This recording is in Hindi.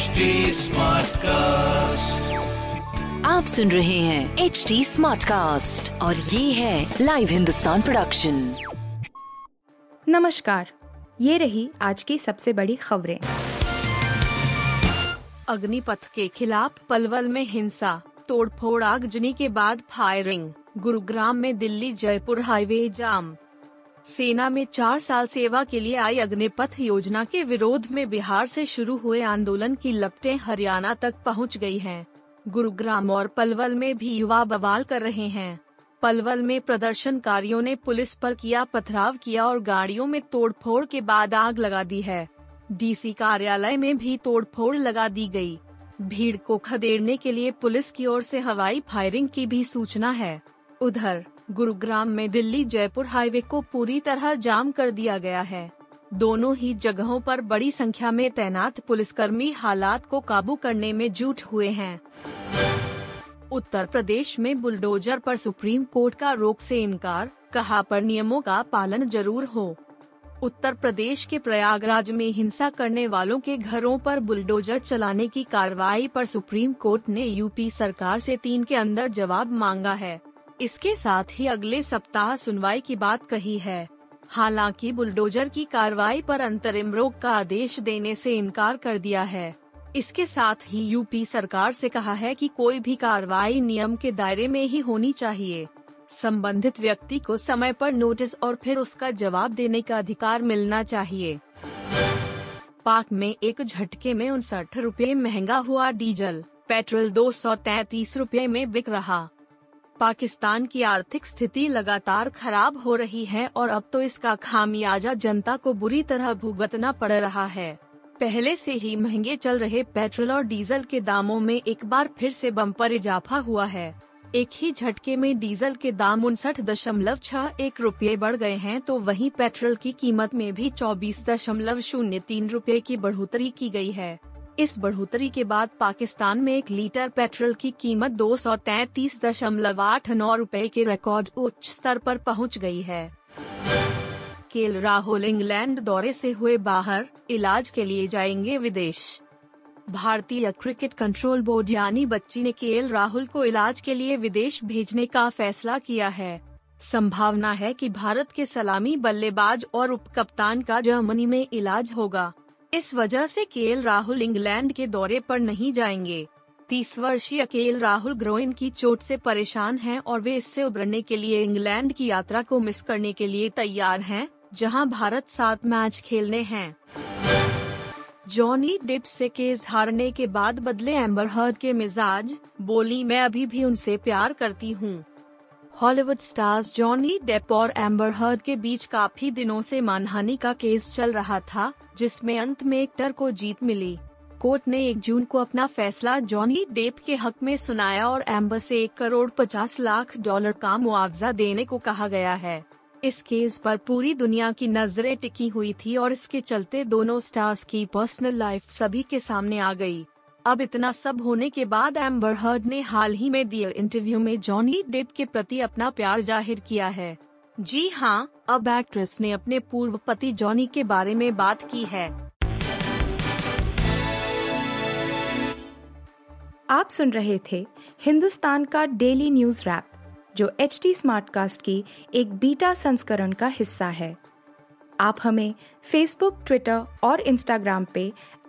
HD कास्ट आप सुन रहे हैं एच डी स्मार्ट कास्ट और ये है लाइव हिंदुस्तान प्रोडक्शन नमस्कार ये रही आज की सबसे बड़ी खबरें। अग्निपथ के खिलाफ पलवल में हिंसा तोड़फोड़ आगजनी के बाद फायरिंग गुरुग्राम में दिल्ली जयपुर हाईवे जाम। सेना में चार साल सेवा के लिए आई अग्निपथ योजना के विरोध में बिहार से शुरू हुए आंदोलन की लपटें हरियाणा तक पहुँच गई हैं। गुरुग्राम और पलवल में भी युवा बवाल कर रहे हैं पलवल में प्रदर्शनकारियों ने पुलिस पर किया पथराव किया और गाड़ियों में तोड़फोड़ के बाद आग लगा दी है डीसी कार्यालय में भी तोड़फोड़ लगा दी गई। भीड़ को खदेड़ने के लिए पुलिस की ओर से हवाई फायरिंग की भी सूचना है उधर गुरुग्राम में दिल्ली जयपुर हाईवे को पूरी तरह जाम कर दिया गया है। दोनों ही जगहों पर बड़ी संख्या में तैनात पुलिसकर्मी हालात को काबू करने में जुट हुए हैं। उत्तर प्रदेश में बुलडोजर पर सुप्रीम कोर्ट का रोक से इनकार, कहा पर नियमों का पालन ज़रूर हो। उत्तर प्रदेश के प्रयागराज में हिंसा करने वालों के घरों पर बुलडोजर चलाने की कार्रवाई पर सुप्रीम कोर्ट ने यूपी सरकार से तीन के अंदर जवाब मांगा है। इसके साथ ही अगले सप्ताह सुनवाई की बात कही है। हालाँकि बुलडोजर की कार्रवाई पर अंतरिम रोक का आदेश देने से इनकार कर दिया है। इसके साथ ही यूपी सरकार से कहा है कि कोई भी कार्रवाई नियम के दायरे में ही होनी चाहिए। संबंधित व्यक्ति को समय पर नोटिस और फिर उसका जवाब देने का अधिकार मिलना चाहिए। पाक में एक झटके में उनसठ रूपए महँगा हुआ डीजल, पेट्रोल दो सौ तैतीस रूपए में बिक रहा। पाकिस्तान की आर्थिक स्थिति लगातार खराब हो रही है और अब तो इसका खामियाजा जनता को बुरी तरह भुगतना पड़ रहा है। पहले से ही महँगे चल रहे पेट्रोल और डीजल के दामों में एक बार फिर से बम्पर इजाफा हुआ है। एक ही झटके में डीजल के दाम उनसठ दशमलव छह एक रूपए बढ़ गए हैं तो वहीं पेट्रोल की कीमत में भी चौबीस दशमलव शून्य तीन रूपए की बढ़ोतरी की गई है। इस बढ़ोतरी के बाद पाकिस्तान में एक लीटर पेट्रोल की कीमत दो सौ तैतीस दशमलव आठ नौ रूपए के रिकॉर्ड उच्च स्तर पर पहुँच गई है। केल राहुल इंग्लैंड दौरे से हुए बाहर, इलाज के लिए जाएँगे विदेश। भारतीय क्रिकेट कंट्रोल बोर्ड यानी बच्ची ने के राहुल को इलाज के लिए विदेश भेजने का फैसला किया है। संभावना है कि भारत के सलामी बल्लेबाज और उप कप्तान का जर्मनी में इलाज होगा। इस वजह से केएल राहुल इंग्लैंड के दौरे पर नहीं जाएँगे। तीस वर्षीय केएल राहुल ग्रोइन की चोट से परेशान हैं और वे इससे उबरने के लिए इंग्लैंड की यात्रा को मिस करने के लिए तैयार हैं, जहाँ भारत सात मैच खेलने हैं। जॉनी डिप से केस हारने के बाद बदले एम्बर हर्ड के मिजाज बोली मैं अभी भी उनसे प्यार करती हूँ। हॉलीवुड स्टार्स जॉनी डेप और एम्बर हर्ड के बीच काफ़ी दिनों से मानहानि का केस चल रहा था, जिसमें अंत में एक्टर को जीत मिली कोर्ट ने एक जून को अपना फैसला जॉनी डेप के हक में सुनाया और एम्बर से एक करोड़ पचास लाख डॉलर का मुआवजा देने को कहा गया है इस केस पर पूरी दुनिया की नज़रें टिकी हुई थी और इसके चलते दोनों स्टार्स की पर्सनल लाइफ सभी के सामने आ गई। अब इतना सब होने के बाद एम्बर हर्ड ने हाल ही में दिए इंटरव्यू में जॉनी डेप के प्रति अपना प्यार ज़ाहिर किया है। जी हाँ अब एक्ट्रेस ने अपने पूर्व पति जॉनी के बारे में बात की है। आप सुन रहे थे हिंदुस्तान का डेली न्यूज़ रैप जो एच टी स्मार्टकास्ट की एक बीटा संस्करण का हिस्सा है। आप हमें फेसबुक ट्विटर और इंस्टाग्राम पे